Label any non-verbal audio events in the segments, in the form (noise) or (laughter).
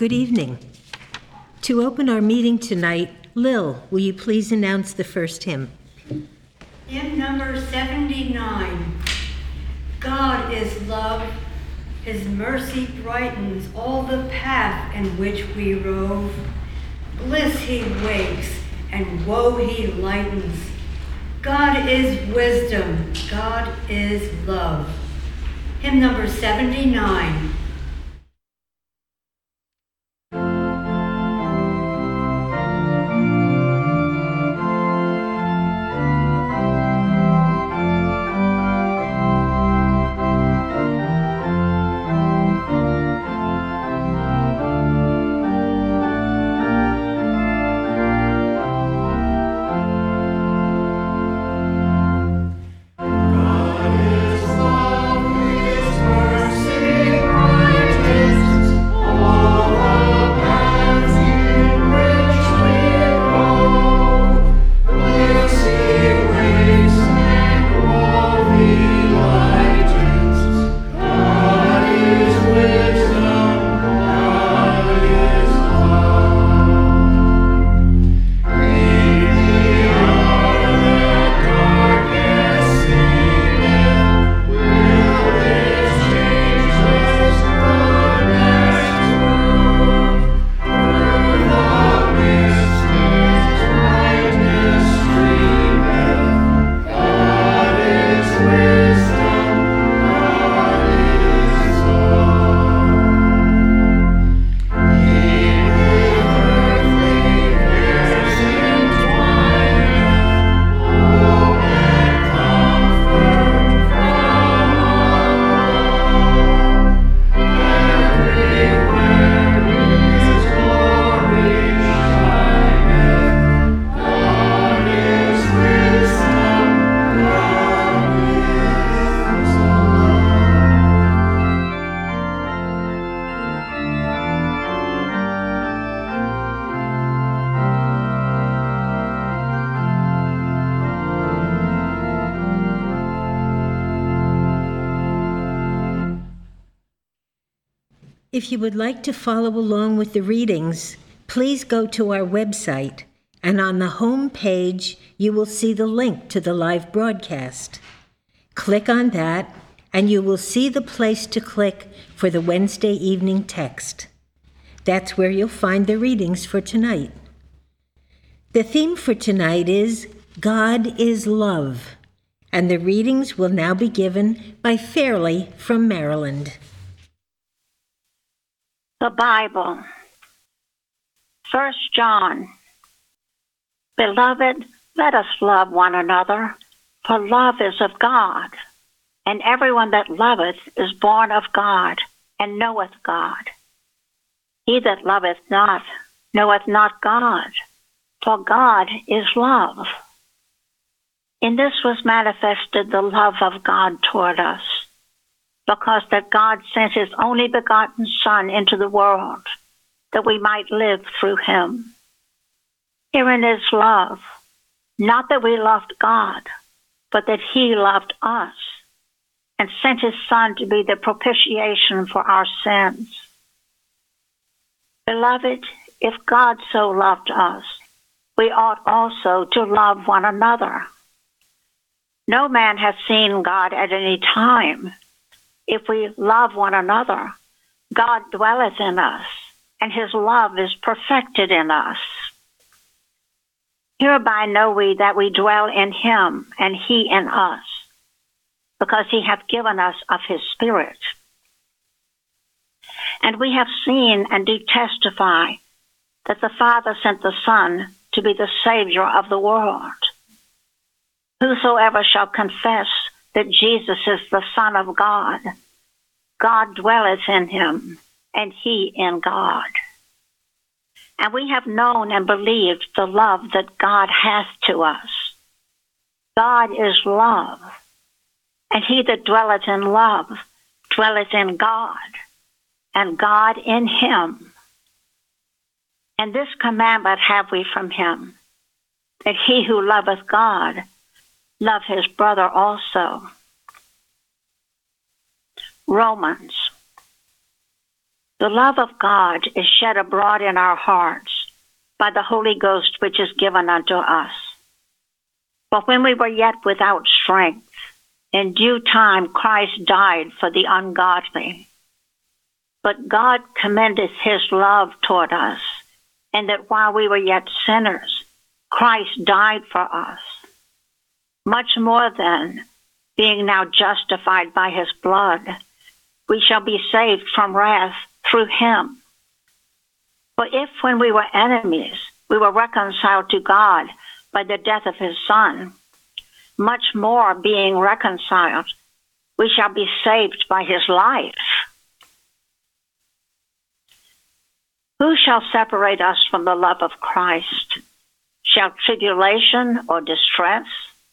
Good evening. To open our meeting tonight, Lil, will you please announce the first hymn? Hymn number 79. God is love. His mercy brightens all the path in which we rove. Bliss he wakes and woe he lightens. God is wisdom. God is love. Hymn number 79. If you would like to follow along with the readings, please go to our website, and on the home page, you will see the link to the live broadcast. Click on that, and you will see the place to click for the Wednesday evening text. That's where you'll find the readings for tonight. The theme for tonight is God is Love, and the readings will now be given by Fairley from Maryland. The Bible. First John. Beloved, let us love one another, for love is of God. And everyone that loveth is born of God, and knoweth God. He that loveth not knoweth not God, for God is love. In this was manifested the love of God toward us because that God sent his only begotten Son into the world that we might live through him. Herein is love, not that we loved God, but that he loved us and sent his Son to be the propitiation for our sins. Beloved, if God so loved us, we ought also to love one another. No man has seen God at any time if we love one another, God dwelleth in us, and his love is perfected in us. Hereby know we that we dwell in him, and he in us, because he hath given us of his Spirit. And we have seen and do testify that the Father sent the Son to be the Savior of the world. Whosoever shall confess that Jesus is the Son of God. God dwelleth in him, and he in God. And we have known and believed the love that God hath to us. God is love, and he that dwelleth in love dwelleth in God, and God in him. And this commandment have we from him, that he who loveth God love his brother also. Romans. The love of God is shed abroad in our hearts by the Holy Ghost which is given unto us. But when we were yet without strength, in due time Christ died for the ungodly. But God commendeth his love toward us, and that while we were yet sinners, Christ died for us. Much more than being now justified by his blood, we shall be saved from wrath through him. For if when we were enemies, we were reconciled to God by the death of his Son, much more being reconciled, we shall be saved by his life. Who shall separate us from the love of Christ? Shall tribulation or distress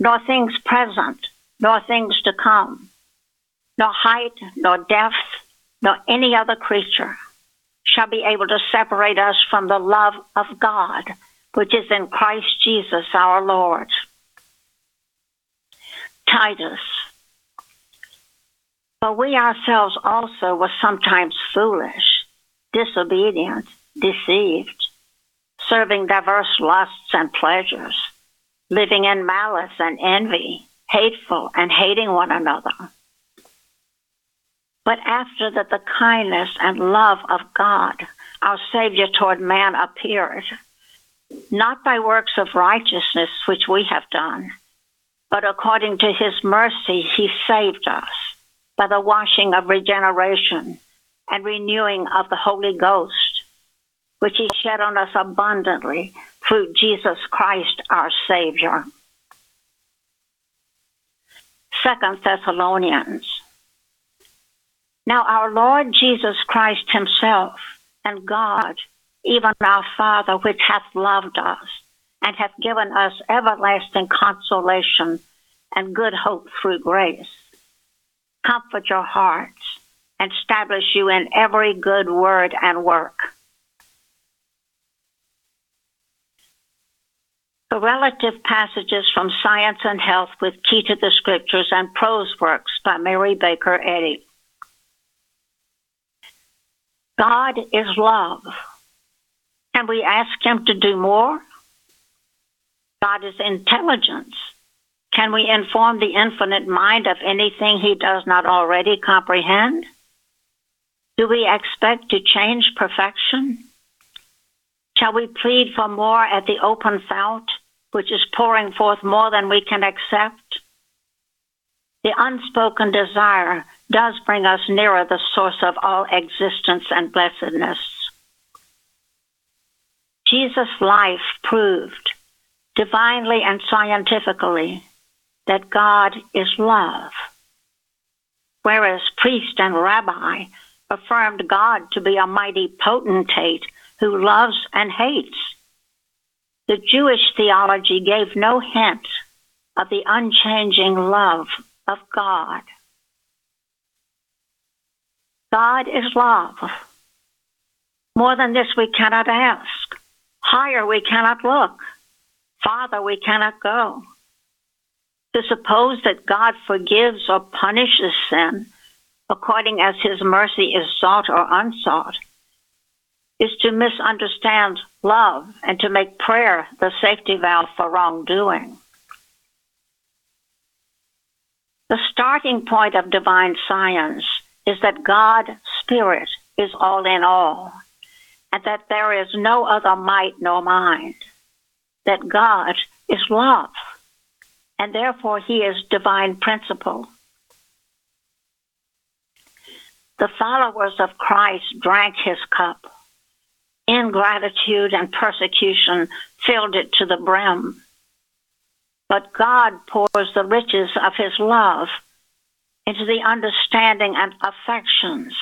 nor things present, nor things to come, nor height, nor depth, nor any other creature shall be able to separate us from the love of God, which is in Christ Jesus our Lord. Titus. But we ourselves also were sometimes foolish, disobedient, deceived, serving diverse lusts and pleasures, living in malice and envy, hateful and hating one another. But after that the kindness and love of God, our Savior toward man appeared, not by works of righteousness which we have done, but according to his mercy, he saved us by the washing of regeneration and renewing of the Holy Ghost, which he shed on us abundantly through Jesus Christ our Savior. Second Thessalonians. Now our Lord Jesus Christ himself and God, even our Father, which hath loved us and hath given us everlasting consolation and good hope through grace. Comfort your hearts and establish you in every good word and work. Relative passages from Science and Health with Key to the Scriptures and Prose Works by Mary Baker Eddy. God is love. Can we ask Him to do more? God is intelligence. Can we inform the infinite mind of anything he does not already comprehend? Do we expect to change perfection? Shall we plead for more at the open fount, which is pouring forth more than we can accept? The unspoken desire does bring us nearer the source of all existence and blessedness. Jesus' life proved divinely and scientifically that God is love. Whereas priest and rabbi affirmed God to be a mighty potentate who loves and hates, the Jewish theology gave no hint of the unchanging love of God. God is love. More than this, we cannot ask. Higher, we cannot look. Farther, we cannot go. To suppose that God forgives or punishes sin according as his mercy is sought or unsought is to misunderstand love and to make prayer the safety valve for wrongdoing. The starting point of divine science is that God, Spirit, is all in all, and that there is no other might nor mind that God is love, and therefore he is divine principle. The followers of Christ drank his cup. Ingratitude and persecution filled it to the brim. But God pours the riches of his love into the understanding and affections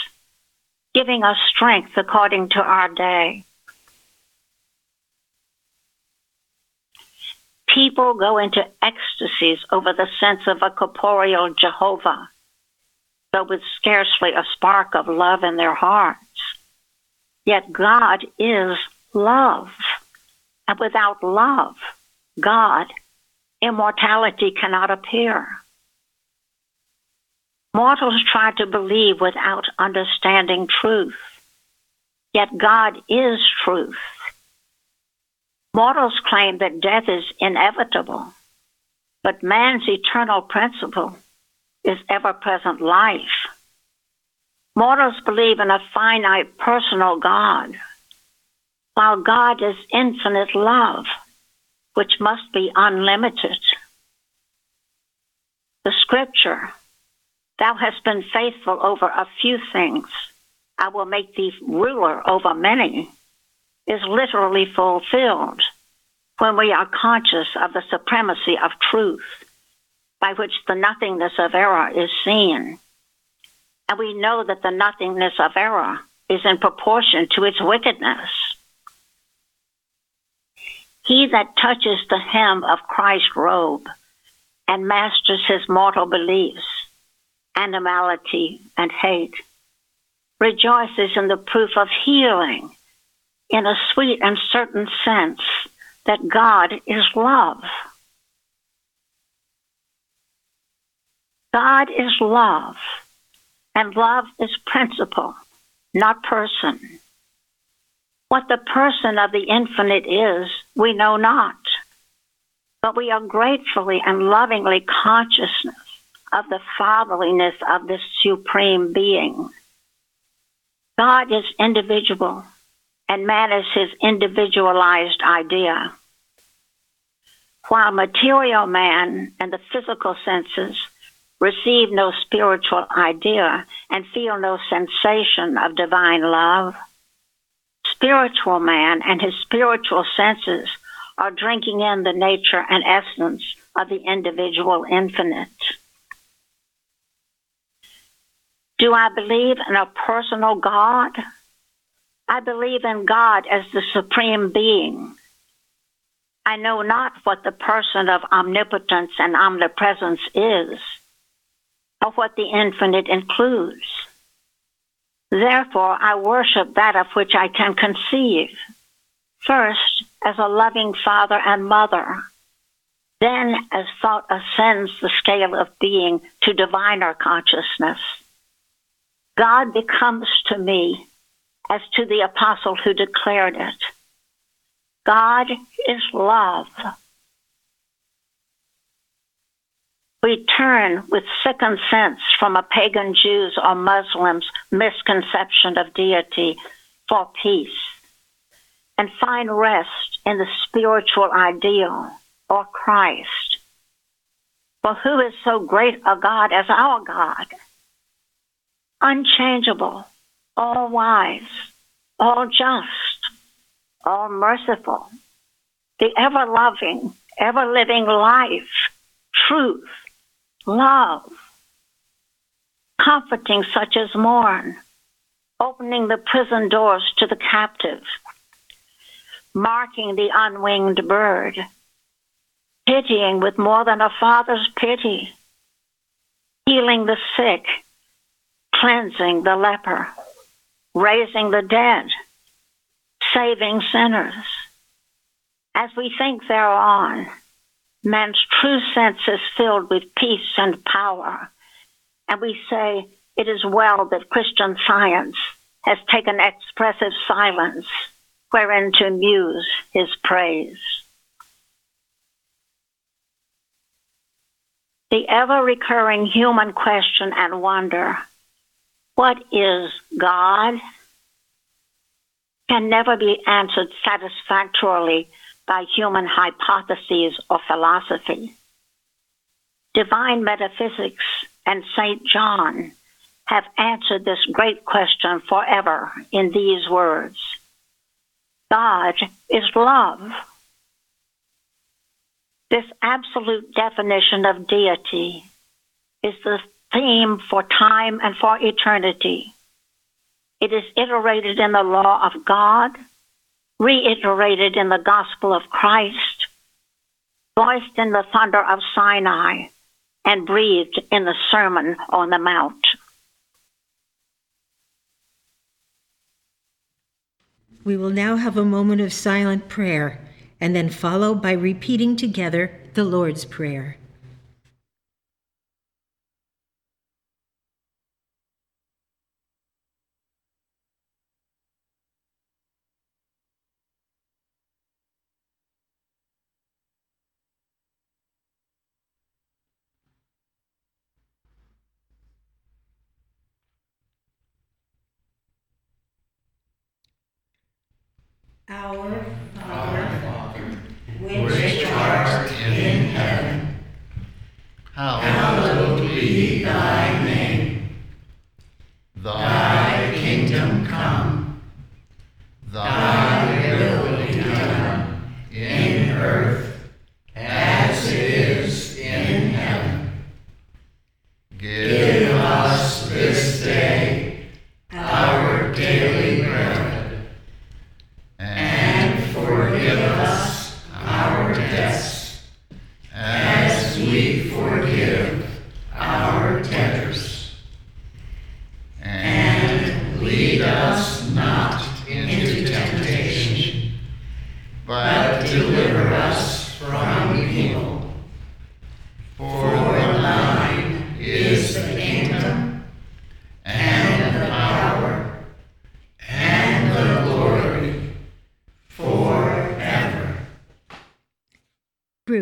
giving us strength according to our day. People go into ecstasies over the sense of a corporeal Jehovah, but with scarcely a spark of love in their hearts. Yet God is love. And without love, God, immortality cannot appear. Mortals try to believe without understanding truth. Yet God is truth. Mortals claim that death is inevitable, but man's eternal principle is ever present life. Mortals believe in a finite personal God, while God is infinite love, which must be unlimited. The scripture, Thou hast been faithful over a few things, I will make thee ruler over many is literally fulfilled when we are conscious of the supremacy of truth by which the nothingness of error is seen. And we know that the nothingness of error is in proportion to its wickedness. He that touches the hem of Christ's robe and masters his mortal beliefs, animality, and hate rejoices in the proof of healing in a sweet and certain sense that God is love. God is love, and love is principle, not person. What the person of the infinite is, we know not, but we are gratefully and lovingly conscious of the fatherliness of this supreme being. God is individual and man is his individualized idea. While material man and the physical senses receive no spiritual idea and feel no sensation of divine love, spiritual man and his spiritual senses are drinking in the nature and essence of the individual infinite. Do I believe in a personal God? I believe in God as the supreme being. I know not what the person of omnipotence and omnipresence is, or what the infinite includes. Therefore, I worship that of which I can conceive, first as a loving father and mother, then as thought ascends the scale of being to diviner consciousness. God becomes to me as to the apostle who declared it. God is love. We turn with sickened sense from a pagan Jew's or Muslim's misconception of deity for peace and find rest in the spiritual ideal or Christ. For who is so great a God as our God? Unchangeable, all wise, all just, all merciful, the ever loving, ever living life, truth, love, comforting such as mourn, opening the prison doors to the captive, marking the unwinged bird, pitying with more than a father's pity, healing the sick, cleansing the leper raising the dead, saving sinners. As we think thereon, man's true sense is filled with peace and power, and we say it is well that Christian science has taken expressive silence wherein to muse his praise. The ever recurring human question and wonder what is God can never be answered satisfactorily by human hypotheses or philosophy. Divine metaphysics and St. John have answered this great question forever in these words God is love. This absolute definition of deity is the theme for time and for eternity. It is iterated in the law of God, reiterated in the gospel of Christ, voiced in the thunder of Sinai, and breathed in the Sermon on the Mount. We will now have a moment of silent prayer and then follow by repeating together the Lord's Prayer. Our Father, which art in heaven, hallowed be thy name. Thy kingdom come, thy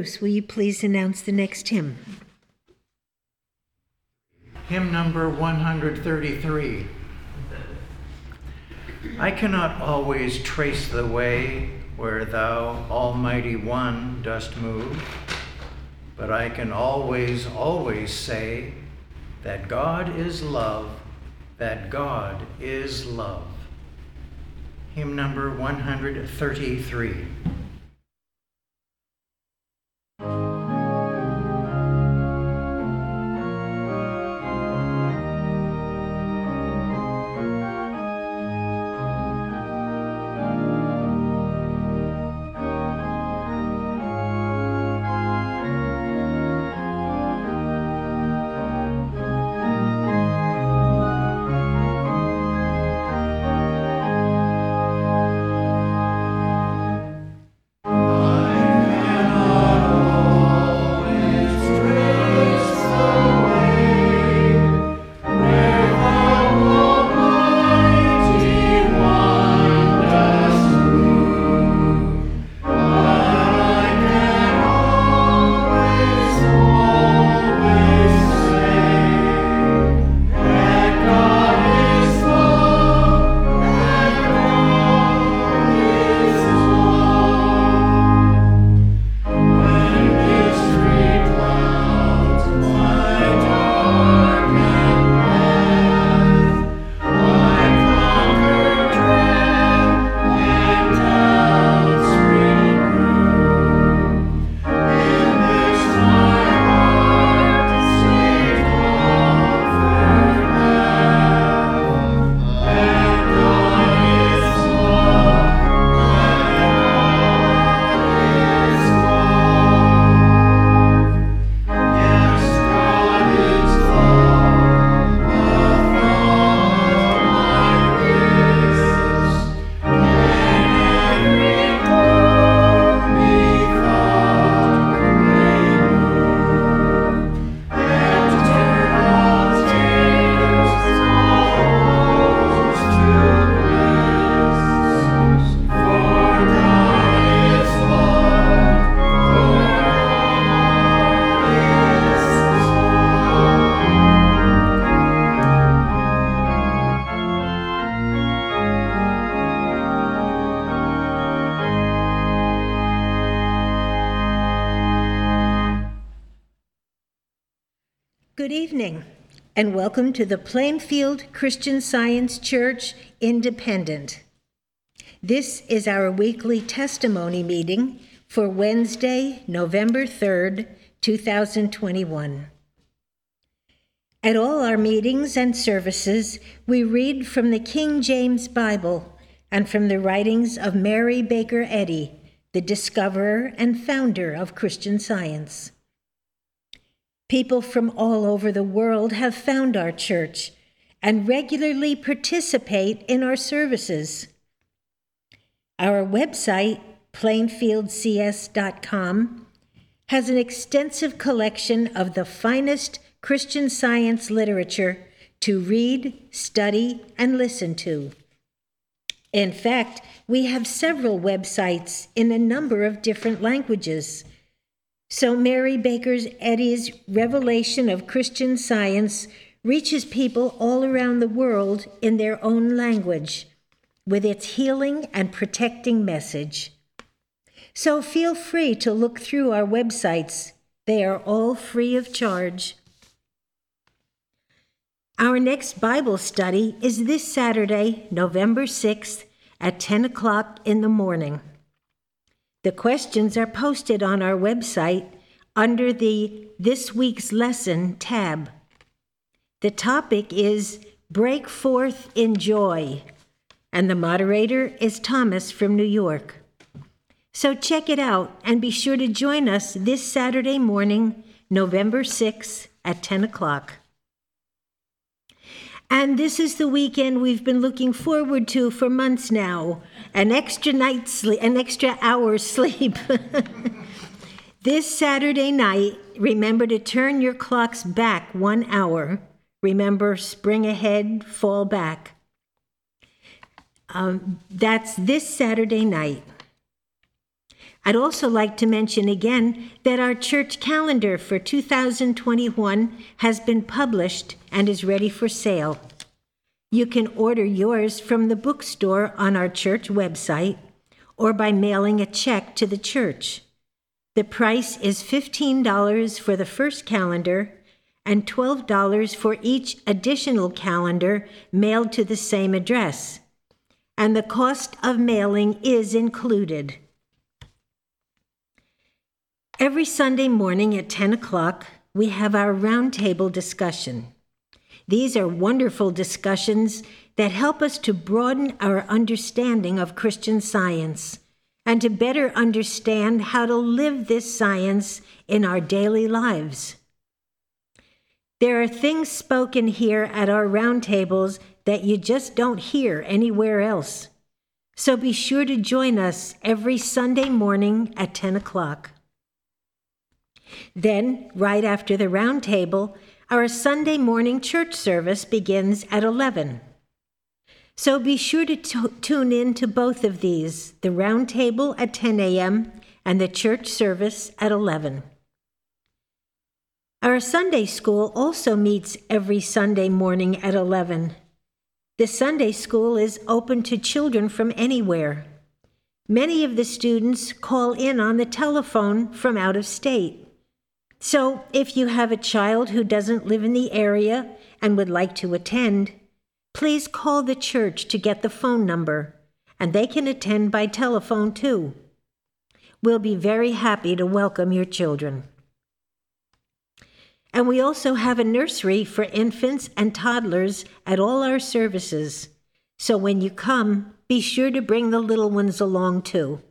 Bruce, will you please announce the next hymn? Hymn number 133. I cannot always trace the way where thou, Almighty One, dost move, but I can always, always say that God is love, that God is love. Hymn number 133. Good evening, and welcome to the Plainfield Christian Science Church Independent. This is our weekly testimony meeting for Wednesday, November 3rd, 2021. At all our meetings and services, we read from the King James Bible and from the writings of Mary Baker Eddy, the discoverer and founder of Christian Science. People from all over the world have found our church and regularly participate in our services. Our website, plainfieldcs.com, has an extensive collection of the finest Christian science literature to read, study, and listen to. In fact, we have several websites in a number of different languages. So, Mary Baker's Eddy's revelation of Christian science reaches people all around the world in their own language with its healing and protecting message. So, feel free to look through our websites, they are all free of charge. Our next Bible study is this Saturday, November 6th at 10 o'clock in the morning. The questions are posted on our website under the This Week's Lesson tab. The topic is Break Forth in Joy, and the moderator is Thomas from New York. So check it out and be sure to join us this Saturday morning, November 6th at 10 o'clock. And this is the weekend we've been looking forward to for months now. An extra night's sleep, an extra hour's sleep. (laughs) this Saturday night, remember to turn your clocks back one hour. Remember, spring ahead, fall back. Um, that's this Saturday night. I'd also like to mention again that our church calendar for 2021 has been published and is ready for sale. You can order yours from the bookstore on our church website or by mailing a check to the church. The price is $15 for the first calendar and $12 for each additional calendar mailed to the same address. And the cost of mailing is included. Every Sunday morning at 10 o'clock, we have our roundtable discussion. These are wonderful discussions that help us to broaden our understanding of Christian science and to better understand how to live this science in our daily lives. There are things spoken here at our roundtables that you just don't hear anywhere else. So be sure to join us every Sunday morning at 10 o'clock. Then, right after the round table, our Sunday morning church service begins at 11. So be sure to t- tune in to both of these the round table at 10 a.m. and the church service at 11. Our Sunday school also meets every Sunday morning at 11. The Sunday school is open to children from anywhere. Many of the students call in on the telephone from out of state. So, if you have a child who doesn't live in the area and would like to attend, please call the church to get the phone number, and they can attend by telephone too. We'll be very happy to welcome your children. And we also have a nursery for infants and toddlers at all our services. So when you come, be sure to bring the little ones along too.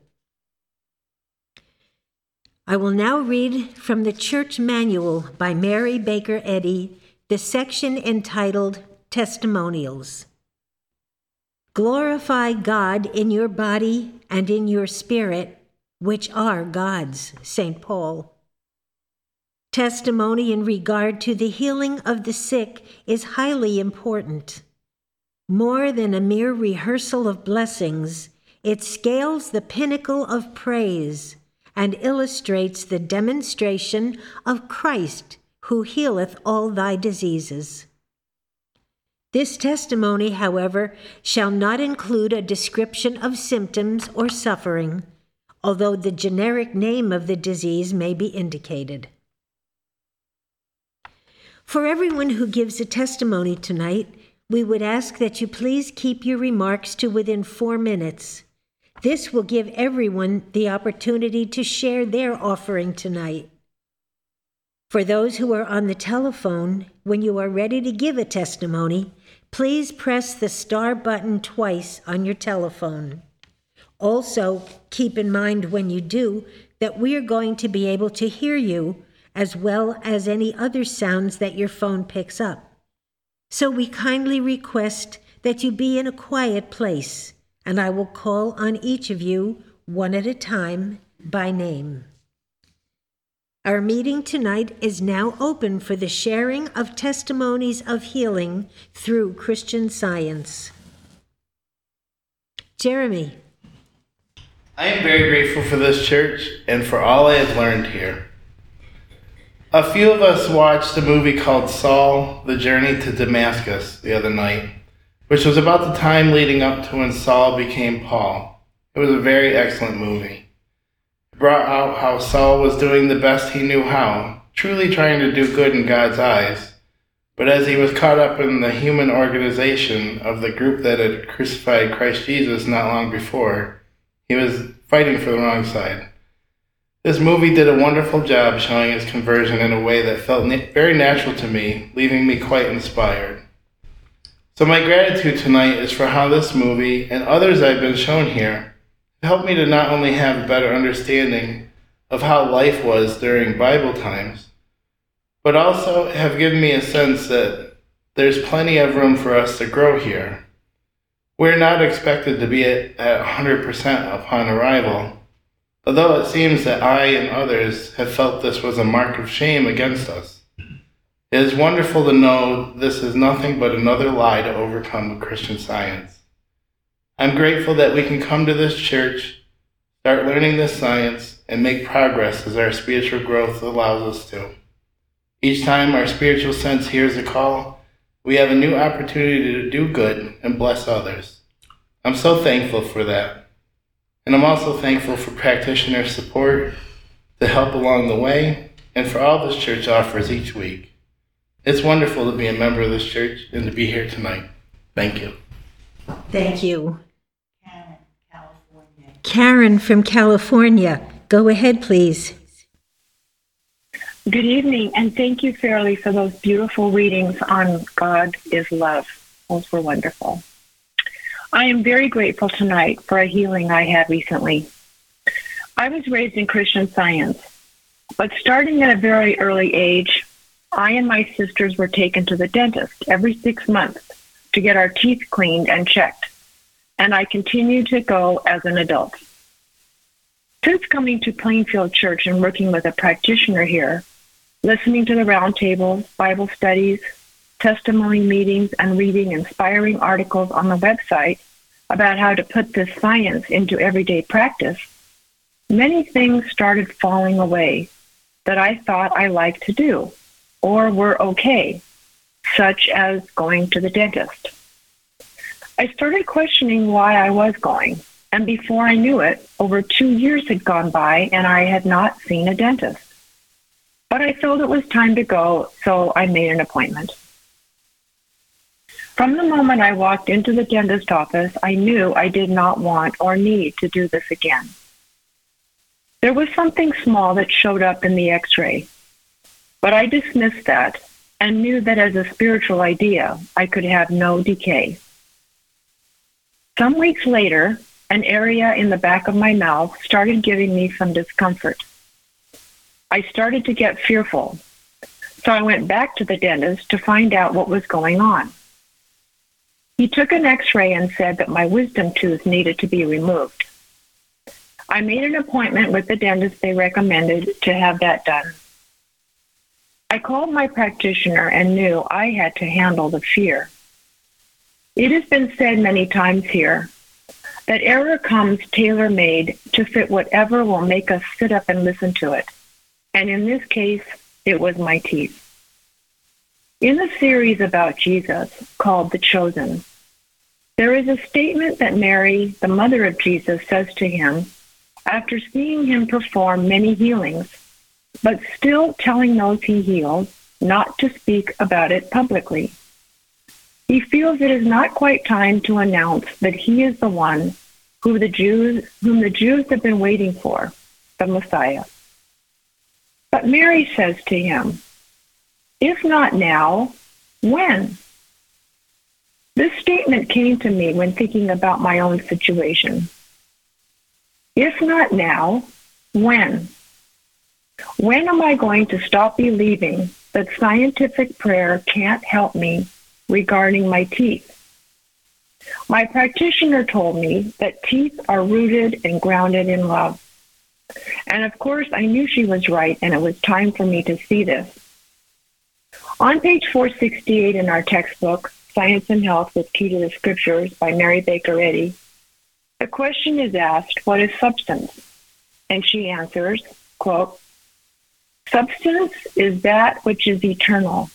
I will now read from the Church Manual by Mary Baker Eddy, the section entitled Testimonials. Glorify God in your body and in your spirit, which are God's, St. Paul. Testimony in regard to the healing of the sick is highly important. More than a mere rehearsal of blessings, it scales the pinnacle of praise and illustrates the demonstration of Christ who healeth all thy diseases. This testimony, however, shall not include a description of symptoms or suffering, although the generic name of the disease may be indicated. For everyone who gives a testimony tonight, we would ask that you please keep your remarks to within four minutes. This will give everyone the opportunity to share their offering tonight. For those who are on the telephone, when you are ready to give a testimony, please press the star button twice on your telephone. Also, keep in mind when you do that we are going to be able to hear you as well as any other sounds that your phone picks up. So we kindly request that you be in a quiet place, and I will call on each of you one at a time by name. Our meeting tonight is now open for the sharing of testimonies of healing through Christian science. Jeremy. I am very grateful for this church and for all I have learned here. A few of us watched a movie called Saul, The Journey to Damascus the other night, which was about the time leading up to when Saul became Paul. It was a very excellent movie It brought out how Saul was doing the best he knew how, truly trying to do good in God's eyes. But as he was caught up in the human organization of the group that had crucified Christ Jesus not long before, he was fighting for the wrong side. This movie did a wonderful job showing his conversion in a way that felt very natural to me, leaving me quite inspired. So, my gratitude tonight is for how this movie and others I've been shown here helped me to not only have a better understanding of how life was during Bible times, but also have given me a sense that there's plenty of room for us to grow here. We're not expected to be at, 100% upon arrival, although it seems that I and others have felt this was a mark of shame against us. It is wonderful to know this is nothing but another lie to overcome with Christian science. I'm grateful that we can come to this church, start learning this science, and make progress as our spiritual growth allows us to. Each time our spiritual sense hears a call, we have a new opportunity to do good and bless others. I'm so thankful for that. And I'm also thankful for practitioner support, the help along the way, and for all this church offers each week. It's wonderful to be a member of this church and to be here tonight. Thank you. Thank you. Karen California. Karen from California. Go ahead, please. Good evening, and thank you, Fairley, for those beautiful readings on God is Love. Those were wonderful. I am very grateful tonight for a healing I had recently. I was raised in Christian science, but starting at a very early age, I and my sisters were taken to the dentist every six months to get our teeth cleaned and checked and I continue to go as an adult. Since coming to Plainfield Church and working with a practitioner here, listening to the roundtables, Bible studies, testimony meetings, and reading inspiring articles on the website about how to put this science into everyday practice, many things started falling away that I thought I liked to do or were okay, such as going to the dentist. I started questioning why I was going. And before I knew it, over two years had gone by and I had not seen a dentist. But I felt it was time to go, so I made an appointment. From the moment I walked into the dentist office, I knew I did not want or need to do this again. There was something small that showed up in the x ray, but I dismissed that and knew that as a spiritual idea, I could have no decay. Some weeks later, an area in the back of my mouth started giving me some discomfort. I started to get fearful, so I went back to the dentist to find out what was going on. He took an x ray and said that my wisdom tooth needed to be removed. I made an appointment with the dentist they recommended to have that done. I called my practitioner and knew I had to handle the fear. It has been said many times here that error comes tailor made to fit whatever will make us sit up and listen to it. And in this case, it was my teeth. In the series about Jesus called The Chosen, there is a statement that Mary, the mother of Jesus, says to him after seeing him perform many healings, but still telling those he heals not to speak about it publicly. He feels it is not quite time to announce that he is the one who the Jews, whom the Jews have been waiting for, the Messiah. But Mary says to him, If not now, when? This statement came to me when thinking about my own situation. If not now, when? When am I going to stop believing that scientific prayer can't help me regarding my teeth? My practitioner told me that teeth are rooted and grounded in love. And of course, I knew she was right, and it was time for me to see this. On page 468 in our textbook, Science and Health with Key to the Scriptures by Mary Baker Eddy, the question is asked, what is substance? And she answers, quote, substance is that which is eternal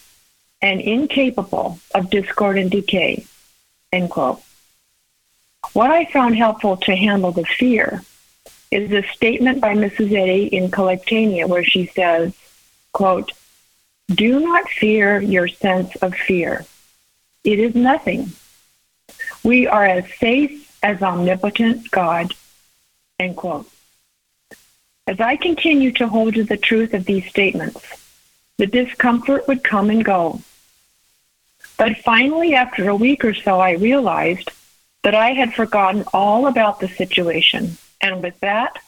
and incapable of discord and decay, end quote. What I found helpful to handle the fear is a statement by Mrs. Eddy in Collectanea where she says, quote, do not fear your sense of fear. It is nothing. We are as safe as omnipotent God. End quote. As I continue to hold to the truth of these statements, the discomfort would come and go. But finally, after a week or so, I realized that I had forgotten all about the situation. And with that,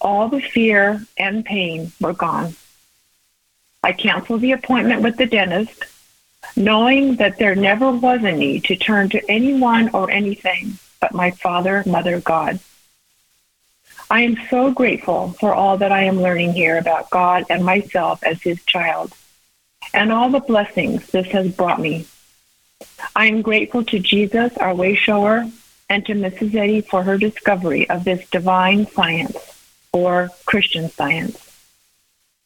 all the fear and pain were gone. I canceled the appointment with the dentist knowing that there never was a need to turn to anyone or anything but my Father, Mother, God. I am so grateful for all that I am learning here about God and myself as His child, and all the blessings this has brought me. I am grateful to Jesus, our way shower, and to Mrs. Eddy for her discovery of this divine science, or Christian science.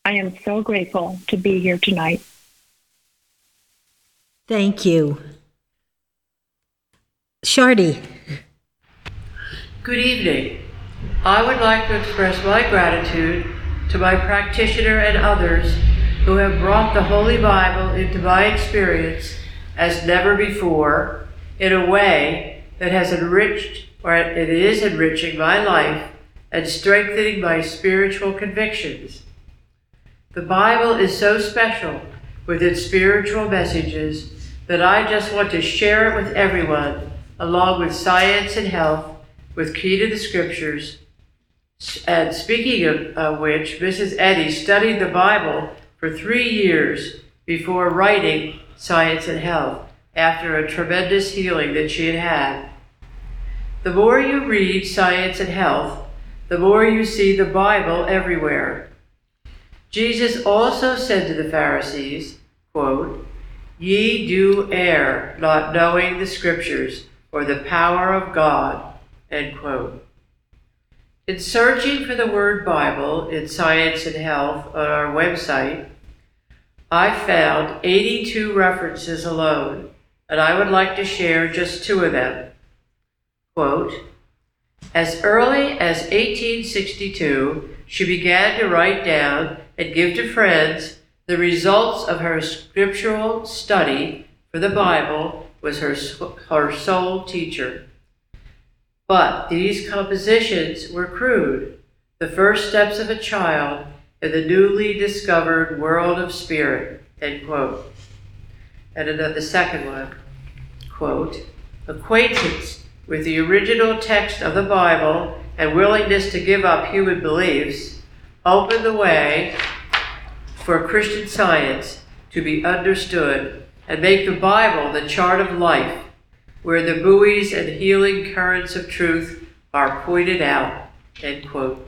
I am so grateful to be here tonight. Thank you. Shardy. Good evening. I would like to express my gratitude to my practitioner and others who have brought the Holy Bible into my experience as never before in a way that has enriched or it is enriching my life and strengthening my spiritual convictions. The Bible is so special with its spiritual messages that I just want to share it with everyone, along with science and health, with key to the scriptures. And speaking of, of which, Mrs. Eddy studied the Bible for three years before writing Science and Health after a tremendous healing that she had had. The more you read Science and Health, the more you see the Bible everywhere. Jesus also said to the Pharisees, quote, Ye do err, not knowing the Scriptures or the power of God. End quote. In searching for the word Bible in Science and Health on our website, I found 82 references alone, and I would like to share just two of them. Quote, as early as 1862, she began to write down and give to friends the results of her scriptural study for the Bible was her, her sole teacher. But these compositions were crude, the first steps of a child in the newly discovered world of spirit, end quote. And another the second one, quote, acquaintance with the original text of the Bible and willingness to give up human beliefs opened the way for Christian science to be understood and make the Bible the chart of life, where the buoys and healing currents of truth are pointed out. End quote.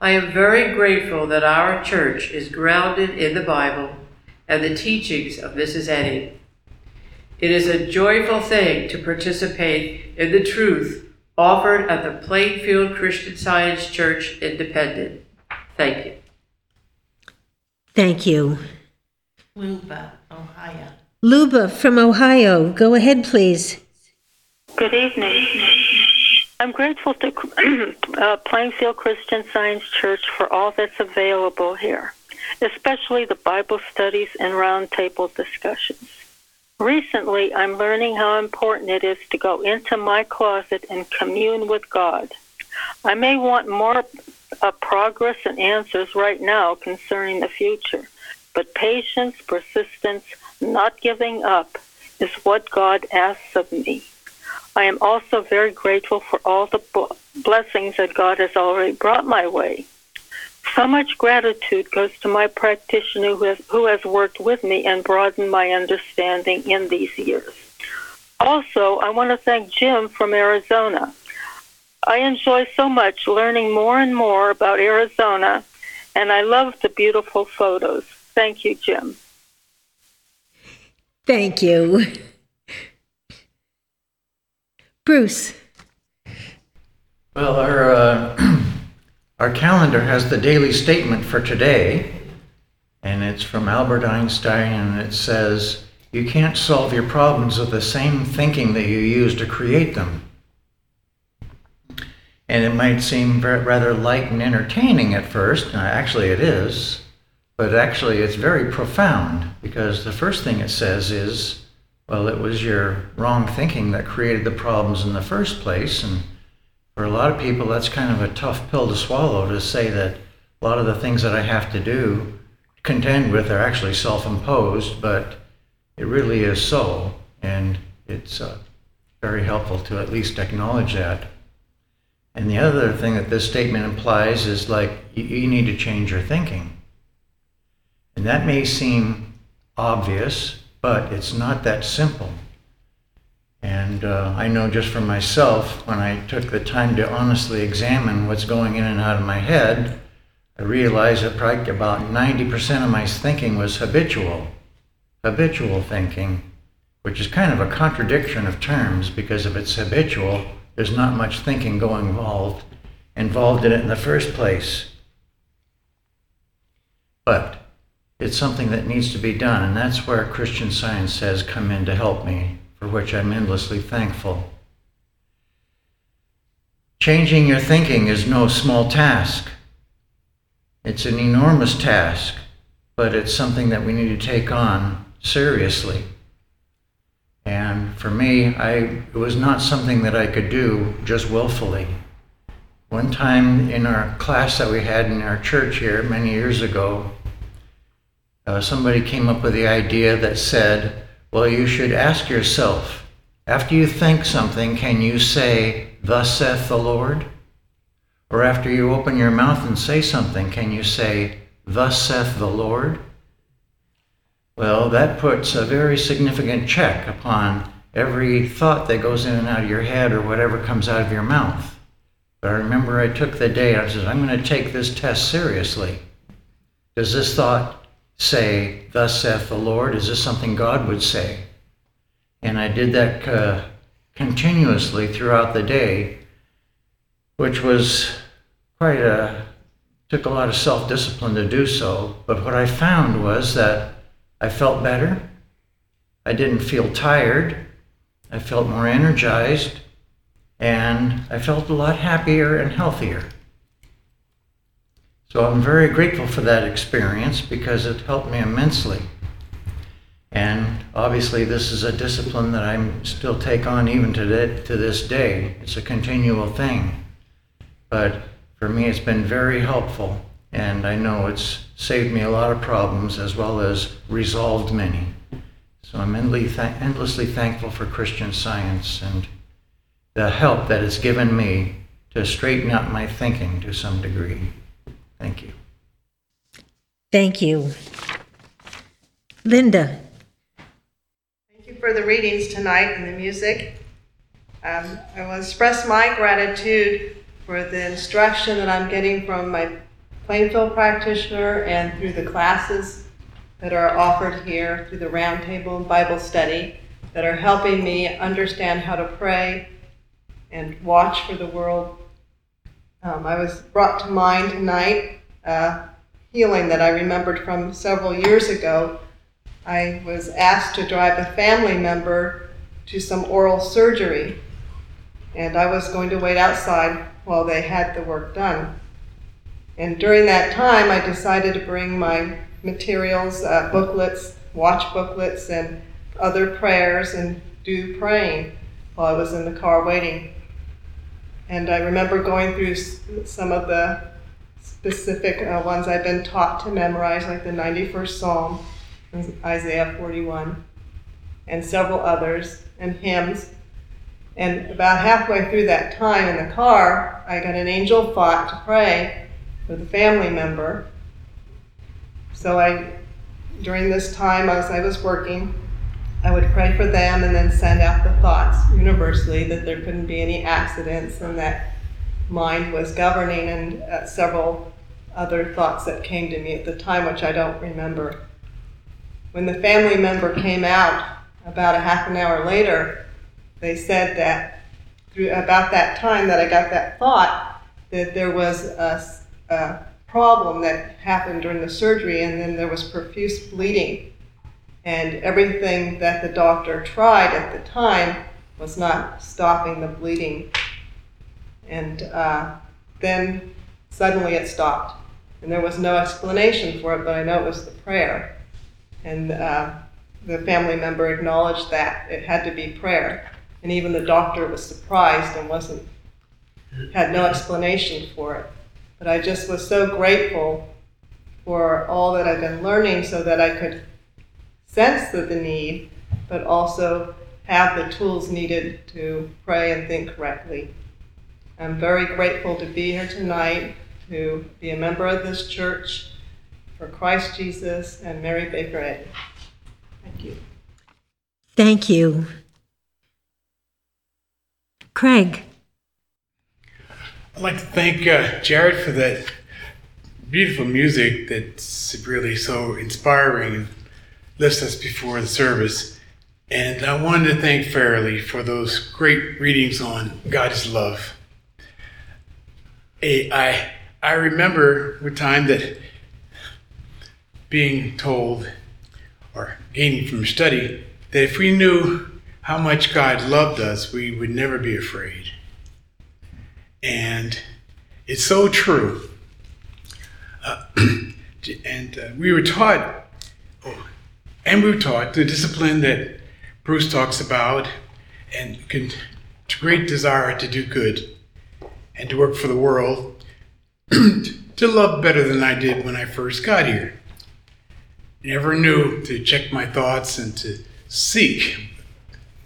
I am very grateful that our church is grounded in the Bible and the teachings of Mrs. Eddy. It is a joyful thing to participate in the truth offered at the Plainfield Christian Science Church Independent. Thank you. Thank you. Luba, Ohio. Luba from Ohio, go ahead, please. Good evening. I'm grateful to (clears throat) uh, Plainfield Christian Science Church for all that's available here, especially the Bible studies and roundtable discussions. Recently, I'm learning how important it is to go into my closet and commune with God. I may want more of progress and answers right now concerning the future. But patience, persistence, not giving up is what God asks of me. I am also very grateful for all the blessings that God has already brought my way. So much gratitude goes to my practitioner who has, who has worked with me and broadened my understanding in these years. Also, I want to thank Jim from Arizona. I enjoy so much learning more and more about Arizona, and I love the beautiful photos. Thank you, Jim. Thank you. Bruce. Well, our, uh, (clears throat) our calendar has the daily statement for today, and it's from Albert Einstein, and it says, You can't solve your problems with the same thinking that you use to create them. And it might seem rather light and entertaining at first, actually, it is, but actually, it's very profound because the first thing it says is, well, it was your wrong thinking that created the problems in the first place. And for a lot of people, that's kind of a tough pill to swallow to say that a lot of the things that I have to do, contend with, are actually self imposed, but it really is so. And it's uh, very helpful to at least acknowledge that. And the other thing that this statement implies is like you, you need to change your thinking. And that may seem obvious, but it's not that simple. And uh, I know just for myself, when I took the time to honestly examine what's going in and out of my head, I realized that probably about 90% of my thinking was habitual. Habitual thinking, which is kind of a contradiction of terms because if it's habitual, there's not much thinking going involved involved in it in the first place. But it's something that needs to be done, and that's where Christian Science has come in to help me, for which I'm endlessly thankful. Changing your thinking is no small task. It's an enormous task, but it's something that we need to take on seriously. And for me, I, it was not something that I could do just willfully. One time in our class that we had in our church here many years ago, uh, somebody came up with the idea that said, well, you should ask yourself, after you think something, can you say, Thus saith the Lord? Or after you open your mouth and say something, can you say, Thus saith the Lord? Well, that puts a very significant check upon every thought that goes in and out of your head or whatever comes out of your mouth. But I remember I took the day I said, I'm going to take this test seriously. Does this thought say, Thus saith the Lord? Is this something God would say? And I did that uh, continuously throughout the day, which was quite a, took a lot of self discipline to do so. But what I found was that I felt better. I didn't feel tired. I felt more energized. And I felt a lot happier and healthier. So I'm very grateful for that experience because it helped me immensely. And obviously, this is a discipline that I still take on even to, to this day. It's a continual thing. But for me, it's been very helpful and I know it's saved me a lot of problems as well as resolved many. So I'm endlessly thankful for Christian science and the help that it's given me to straighten out my thinking to some degree. Thank you. Thank you. Linda. Thank you for the readings tonight and the music. Um, I will express my gratitude for the instruction that I'm getting from my Plainfield practitioner and through the classes that are offered here through the Roundtable Bible Study that are helping me understand how to pray and watch for the world. Um, I was brought to mind tonight uh, healing that I remembered from several years ago. I was asked to drive a family member to some oral surgery, and I was going to wait outside while they had the work done. And during that time, I decided to bring my materials, uh, booklets, watch booklets, and other prayers and do praying while I was in the car waiting. And I remember going through some of the specific uh, ones I've been taught to memorize, like the 91st Psalm, Isaiah 41, and several others, and hymns. And about halfway through that time in the car, I got an angel thought to pray with a family member. So I, during this time as I was working, I would pray for them and then send out the thoughts universally that there couldn't be any accidents and that mind was governing and uh, several other thoughts that came to me at the time, which I don't remember. When the family member came out about a half an hour later, they said that through about that time that I got that thought, that there was a, a problem that happened during the surgery, and then there was profuse bleeding and everything that the doctor tried at the time was not stopping the bleeding. And uh, then suddenly it stopped. And there was no explanation for it, but I know it was the prayer. And uh, the family member acknowledged that it had to be prayer. And even the doctor was surprised and wasn't, had no explanation for it. But I just was so grateful for all that I've been learning so that I could sense of the need, but also have the tools needed to pray and think correctly. I'm very grateful to be here tonight, to be a member of this church for Christ Jesus and Mary Baker Eddy. Thank you. Thank you. Craig. I'd like to thank uh, Jared for that beautiful music that's really so inspiring lifts us before the service. And I wanted to thank Fairley for those great readings on God is love. I, I remember a time that being told or gaining from study that if we knew how much God loved us, we would never be afraid. And it's so true. Uh, (clears throat) and uh, we were taught, and we were taught the discipline that Bruce talks about and great desire to do good and to work for the world, (clears throat) to love better than I did when I first got here. Never knew to check my thoughts and to seek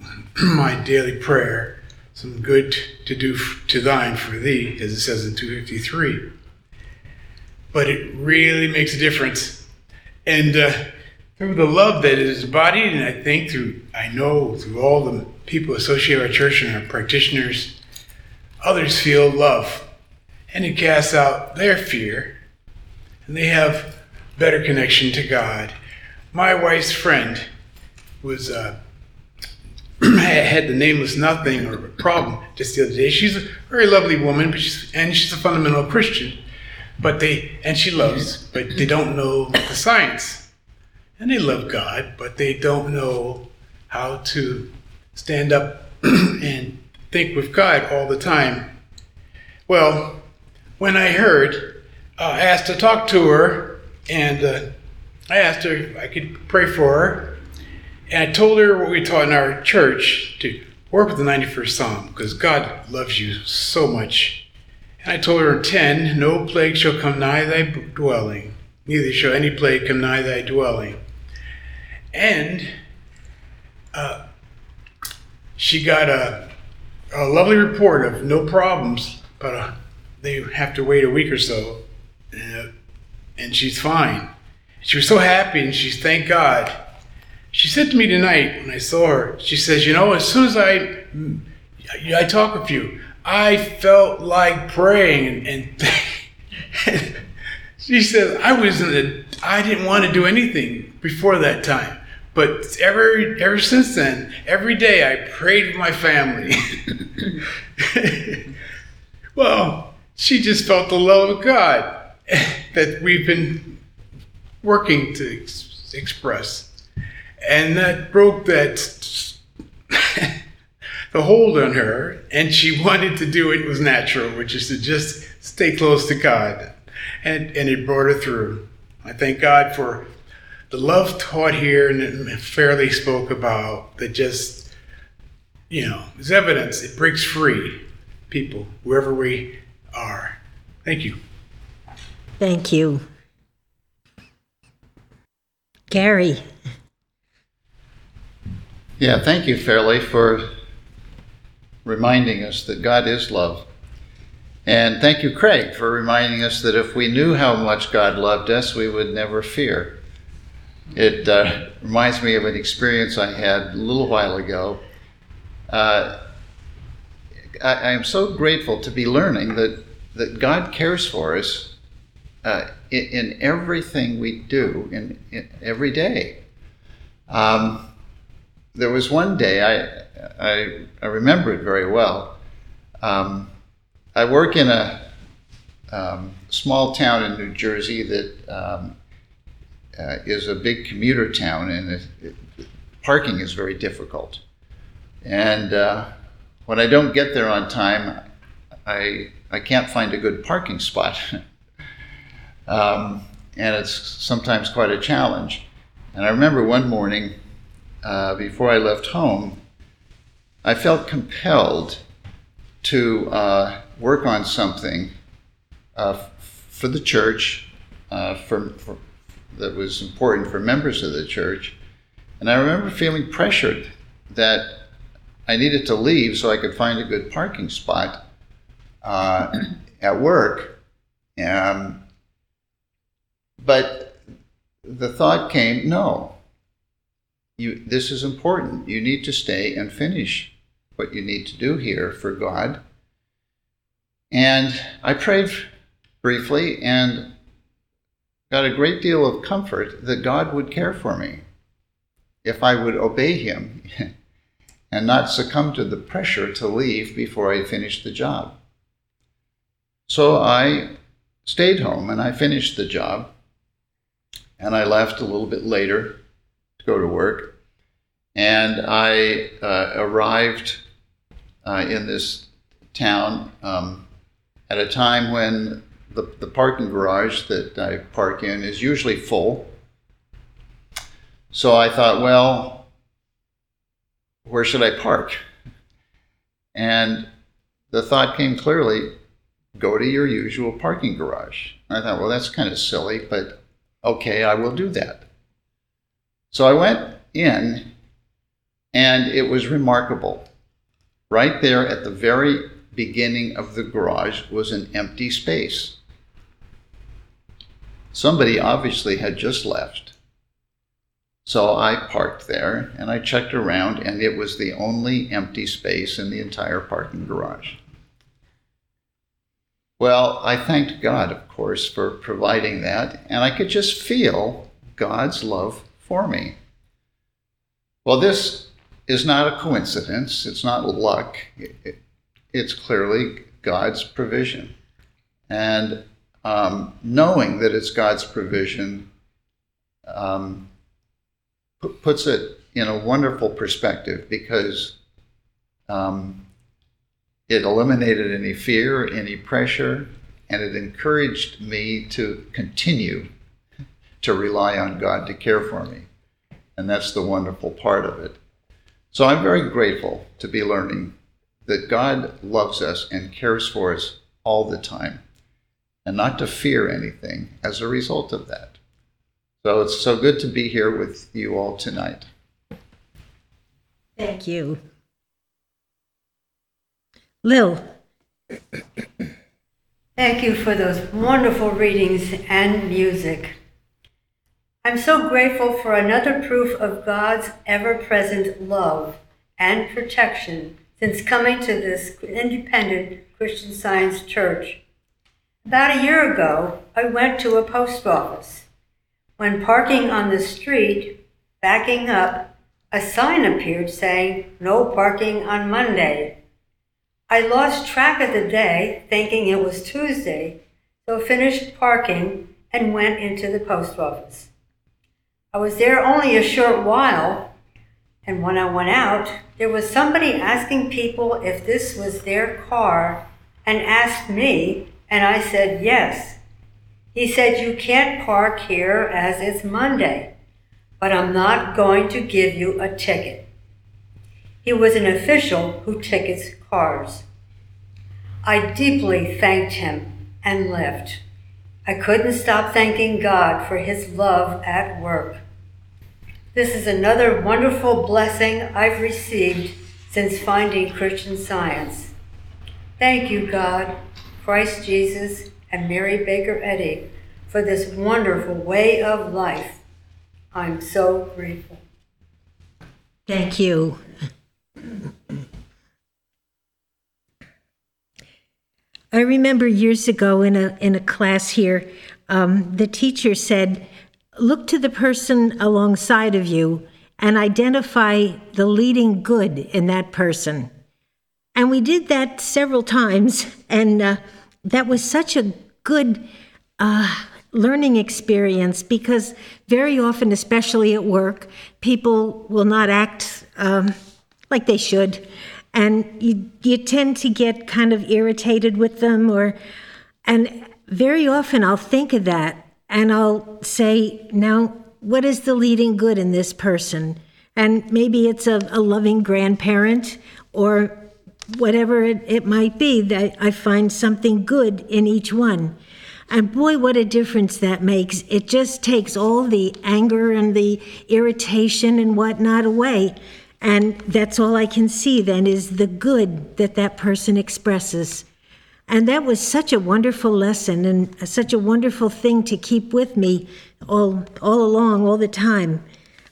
(clears throat) my daily prayer, some good to do to thine for thee, as it says in 253. But it really makes a difference. And uh, through the love that is embodied, and I think through, I know through all the people associated with our church and our practitioners, others feel love. And it casts out their fear, and they have better connection to God. My wife's friend was uh, (clears throat) had the nameless nothing or problem just the other day. She's a very lovely woman, but she's and she's a fundamental Christian. But they and she loves, but they don't know the science and they love God, but they don't know how to stand up (clears throat) and think with God all the time. Well, when I heard, uh, I asked to talk to her, and uh, I asked her if I could pray for her. And I told her what we taught in our church to work with the 91st Psalm, because God loves you so much. And I told her 10, no plague shall come nigh thy dwelling, neither shall any plague come nigh thy dwelling. And uh, she got a, a lovely report of no problems, but uh, they have to wait a week or so, uh, and she's fine. She was so happy, and she thanked God. She said to me tonight when I saw her, she says, "You know, as soon as I I talk with you, I felt like praying, and, and (laughs) she says I was in I didn't want to do anything before that time." But ever ever since then, every day I prayed with my family. (laughs) well, she just felt the love of God (laughs) that we've been working to ex- express, and that broke that (laughs) the hold on her, and she wanted to do it was natural, which is to just stay close to God, and and it brought her through. I thank God for the love taught here and Fairley spoke about that just, you know, is evidence. It breaks free people, wherever we are. Thank you. Thank you. Gary. Yeah, thank you, Fairley for reminding us that God is love. And thank you, Craig, for reminding us that if we knew how much God loved us, we would never fear. It uh, reminds me of an experience I had a little while ago. Uh, I, I, am so grateful to be learning that, that God cares for us uh, in, in, everything we do, in, in every day. Um, there was one day, I, I, I remember it very well. Um, I work in a um, small town in New Jersey that um, uh, is a big commuter town, and it, it, parking is very difficult. And uh, when I don't get there on time, I, I can't find a good parking spot. (laughs) um, and it's sometimes quite a challenge. And I remember one morning uh, before I left home, I felt compelled to uh, work on something uh, for the church, uh, for, for, that was important for members of the church. And I remember feeling pressured that I needed to leave so I could find a good parking spot uh, (clears throat) at work. Um, but the thought came no, you, this is important. You need to stay and finish what you need to do here for God. And I prayed briefly and got a great deal of comfort that God would care for me if I would obey Him (laughs) and not succumb to the pressure to leave before I finished the job. So I stayed home and I finished the job. And I left a little bit later to go to work. And I uh, arrived uh, in this town um, at a time when the, the parking garage that I park in is usually full. So I thought, well, where should I park? And the thought came clearly go to your usual parking garage. I thought, well, that's kind of silly, but okay, I will do that. So I went in, and it was remarkable. Right there at the very beginning of the garage was an empty space. Somebody obviously had just left. So I parked there and I checked around, and it was the only empty space in the entire parking garage. Well, I thanked God, of course, for providing that, and I could just feel God's love for me. Well, this is not a coincidence, it's not luck, it's clearly God's provision. And um, knowing that it's God's provision um, p- puts it in a wonderful perspective because um, it eliminated any fear, any pressure, and it encouraged me to continue to rely on God to care for me. And that's the wonderful part of it. So I'm very grateful to be learning that God loves us and cares for us all the time, and not to fear anything as a result of that. So it's so good to be here with you all tonight. Thank you. Lil. Thank you for those wonderful readings and music. I'm so grateful for another proof of God's ever present love and protection since coming to this independent Christian Science church. About a year ago, I went to a post office. When parking on the street, backing up, a sign appeared saying, No parking on Monday. I lost track of the day, thinking it was Tuesday, so finished parking and went into the post office. I was there only a short while, and when I went out, there was somebody asking people if this was their car and asked me, and I said yes. He said, You can't park here as it's Monday, but I'm not going to give you a ticket. He was an official who tickets cars. I deeply thanked him and left. I couldn't stop thanking God for His love at work. This is another wonderful blessing I've received since finding Christian Science. Thank you, God, Christ Jesus, and Mary Baker Eddy for this wonderful way of life. I'm so grateful. Thank you. I remember years ago in a in a class here, um, the teacher said, "Look to the person alongside of you and identify the leading good in that person." And we did that several times, (laughs) and uh, that was such a good uh, learning experience because very often, especially at work, people will not act um, like they should. And you, you tend to get kind of irritated with them or and very often i'll think of that and i'll say now what is the leading good in this person? And maybe it's a, a loving grandparent or whatever it, it might be that i find something good in each one and boy, what a difference that makes. It just takes all the anger and the irritation and whatnot away. And that's all I can see then is the good that that person expresses. And that was such a wonderful lesson and such a wonderful thing to keep with me all, all along, all the time.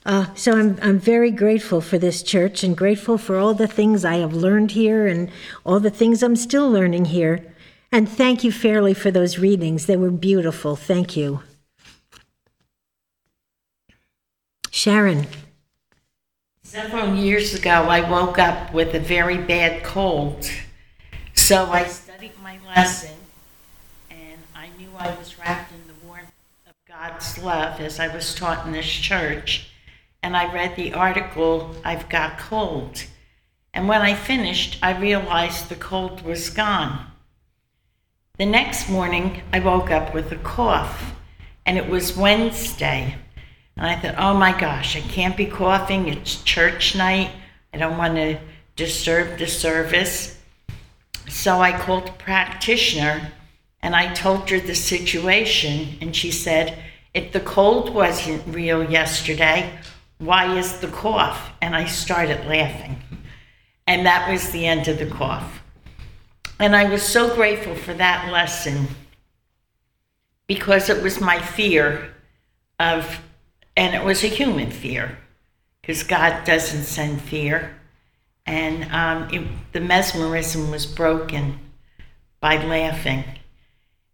Uh, so I'm, I'm very grateful for this church and grateful for all the things I have learned here and all the things I'm still learning here. And thank you, Fairley for those readings. They were beautiful. Thank you. Sharon. Several years ago, I woke up with a very bad cold. So I studied my lesson, and I knew I was wrapped in the warmth of God's love as I was taught in this church. And I read the article, I've Got Cold. And when I finished, I realized the cold was gone. The next morning, I woke up with a cough, and it was Wednesday. And I thought, oh my gosh, I can't be coughing. It's church night. I don't want to disturb the service. So I called a practitioner and I told her the situation. And she said, if the cold wasn't real yesterday, why is the cough? And I started laughing. And that was the end of the cough. And I was so grateful for that lesson because it was my fear of and it was a human fear because God doesn't send fear. And um, it, the mesmerism was broken by laughing.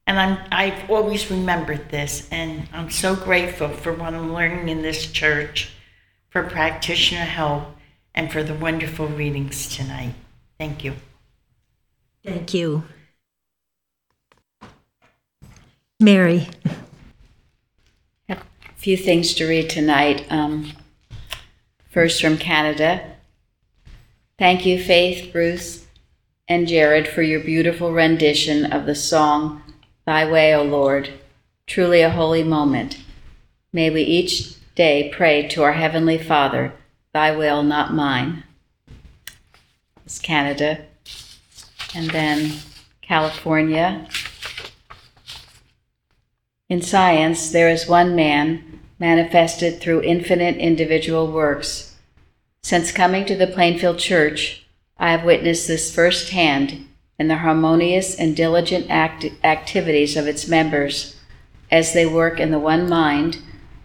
And I'm, I've always remembered this, and I'm so grateful for what I'm learning in this church, for practitioner help, and for the wonderful readings tonight. Thank you. Thank you. Mary A few things to read tonight. Um, first from Canada. Thank you, Faith, Bruce, and Jared, for your beautiful rendition of the song, Thy Way, O Lord. Truly a holy moment. May we each day pray to our Heavenly Father, Thy will, not mine. It's Canada. And then California. In science, there is one man manifested through infinite individual works. Since coming to the Plainfield Church, I have witnessed this firsthand in the harmonious and diligent act- activities of its members as they work in the one mind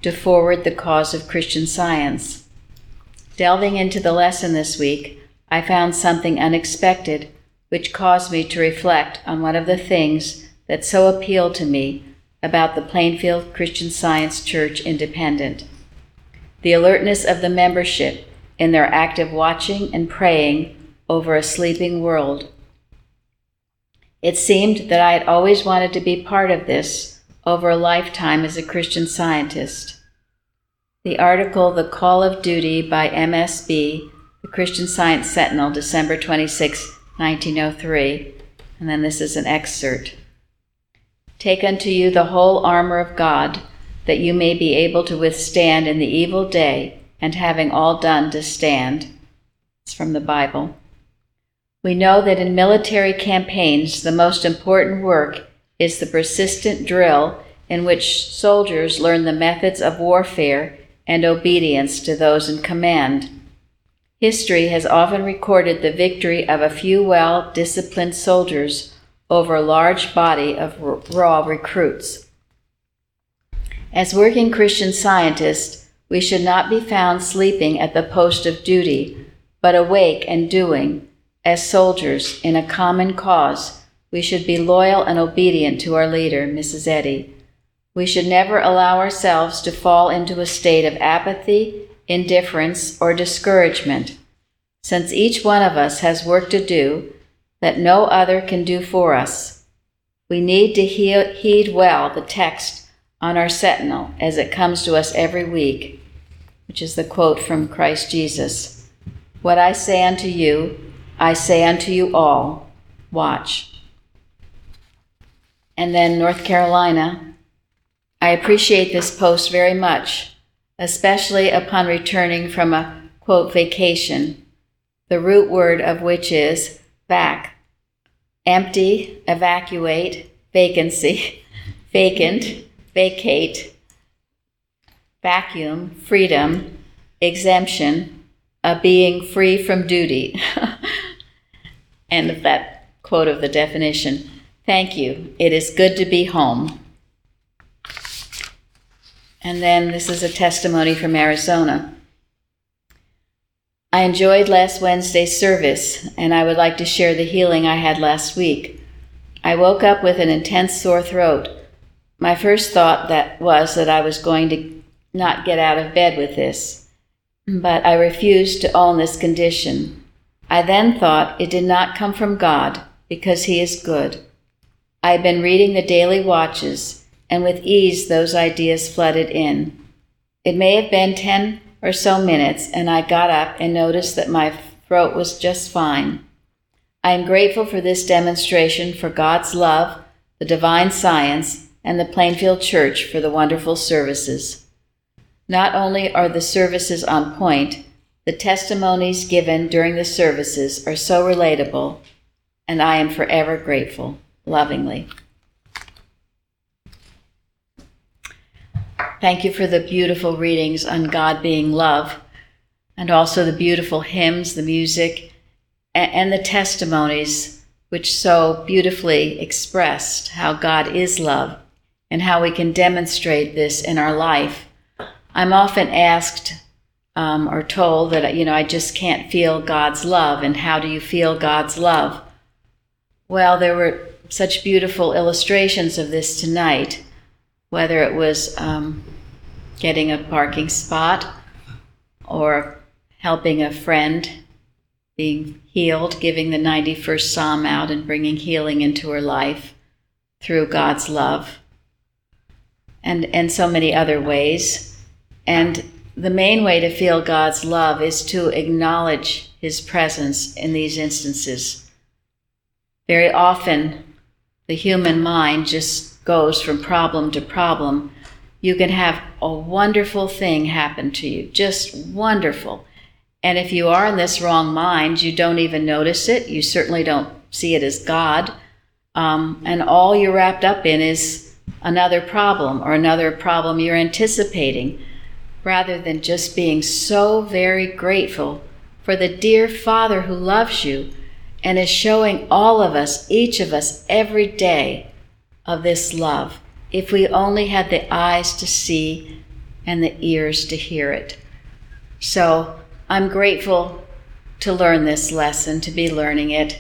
to forward the cause of Christian science. Delving into the lesson this week, I found something unexpected which caused me to reflect on one of the things that so appealed to me about the Plainfield Christian Science Church Independent. The alertness of the membership in their active watching and praying over a sleeping world. It seemed that I had always wanted to be part of this over a lifetime as a Christian scientist. The article The Call of Duty by MSB, the Christian Science Sentinel, December 26, 1903, and then this is an excerpt. Take unto you the whole armor of God, that you may be able to withstand in the evil day, and having all done to stand. It's from the Bible. We know that in military campaigns, the most important work is the persistent drill in which soldiers learn the methods of warfare and obedience to those in command. History has often recorded the victory of a few well disciplined soldiers over a large body of raw recruits. As working Christian scientists, we should not be found sleeping at the post of duty, but awake and doing. As soldiers in a common cause, we should be loyal and obedient to our leader, Mrs. Eddy. We should never allow ourselves to fall into a state of apathy, indifference, or discouragement. Since each one of us has work to do that no other can do for us, we need to heed well the text on our sentinel as it comes to us every week, which is the quote from Christ Jesus What I say unto you, I say unto you all, watch. And then North Carolina, I appreciate this post very much, especially upon returning from a quote vacation, the root word of which is vac, empty, evacuate, vacancy, (laughs) vacant, vacate, vacuum, freedom, exemption, a being free from duty. (laughs) End of that quote of the definition. Thank you. It is good to be home. And then this is a testimony from Arizona. I enjoyed last Wednesday's service, and I would like to share the healing I had last week. I woke up with an intense sore throat. My first thought that was that I was going to not get out of bed with this, but I refused to own this condition. I then thought it did not come from God because He is good. I had been reading the daily watches, and with ease those ideas flooded in. It may have been ten or so minutes, and I got up and noticed that my throat was just fine. I am grateful for this demonstration for God's love, the divine science, and the Plainfield Church for the wonderful services. Not only are the services on point, the testimonies given during the services are so relatable, and I am forever grateful. Lovingly. Thank you for the beautiful readings on God being love, and also the beautiful hymns, the music, and the testimonies which so beautifully expressed how God is love and how we can demonstrate this in our life. I'm often asked um, or told that, you know, I just can't feel God's love. And how do you feel God's love? Well, there were such beautiful illustrations of this tonight, whether it was um, getting a parking spot or helping a friend being healed, giving the 91st Psalm out and bringing healing into her life through God's love, and, and so many other ways. And the main way to feel God's love is to acknowledge His presence in these instances. Very often, the human mind just goes from problem to problem. You can have a wonderful thing happen to you, just wonderful. And if you are in this wrong mind, you don't even notice it. You certainly don't see it as God. Um, and all you're wrapped up in is another problem or another problem you're anticipating, rather than just being so very grateful for the dear Father who loves you and is showing all of us, each of us, every day of this love. If we only had the eyes to see and the ears to hear it. So, I'm grateful to learn this lesson, to be learning it.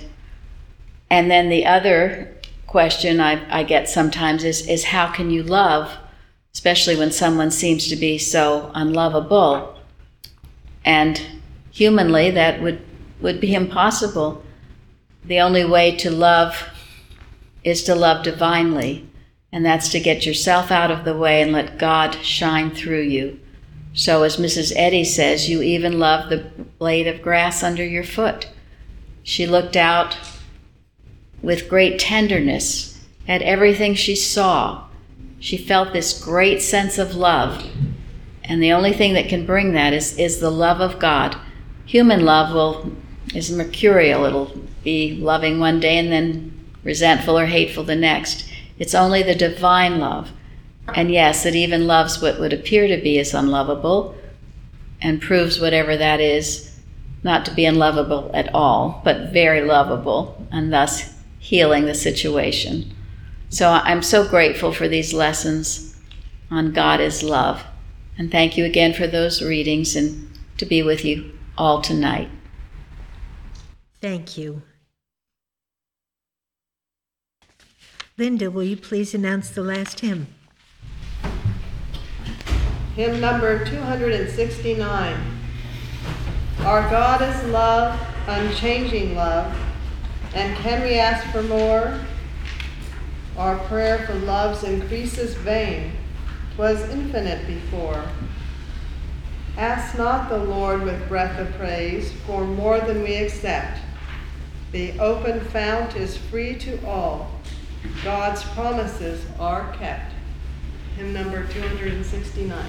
And then the other question I, I get sometimes is, is how can you love, especially when someone seems to be so unlovable? And humanly, that would, would be impossible. The only way to love is to love divinely, and that's to get yourself out of the way and let God shine through you. So, as Mrs. Eddy says, you even love the blade of grass under your foot. She looked out with great tenderness at everything she saw. She felt this great sense of love. And the only thing that can bring that is, is the love of God. Human love will is mercurial. It'll be loving one day and then resentful or hateful the next. It's only the divine love And yes, it even loves what would appear to be as unlovable and proves whatever that is not to be unlovable at all, but very lovable, and thus healing the situation. So I'm so grateful for these lessons on God is love. And thank you again for those readings and to be with you all tonight. Thank you. Linda, will you please announce the last hymn? Hymn number 269. Our God is love, unchanging love, and can we ask for more? Our prayer for love's increase is vain, 'twas infinite before. Ask not the Lord with breath of praise for more than we accept. The open fount is free to all. God's promises are kept. Hymn number 269.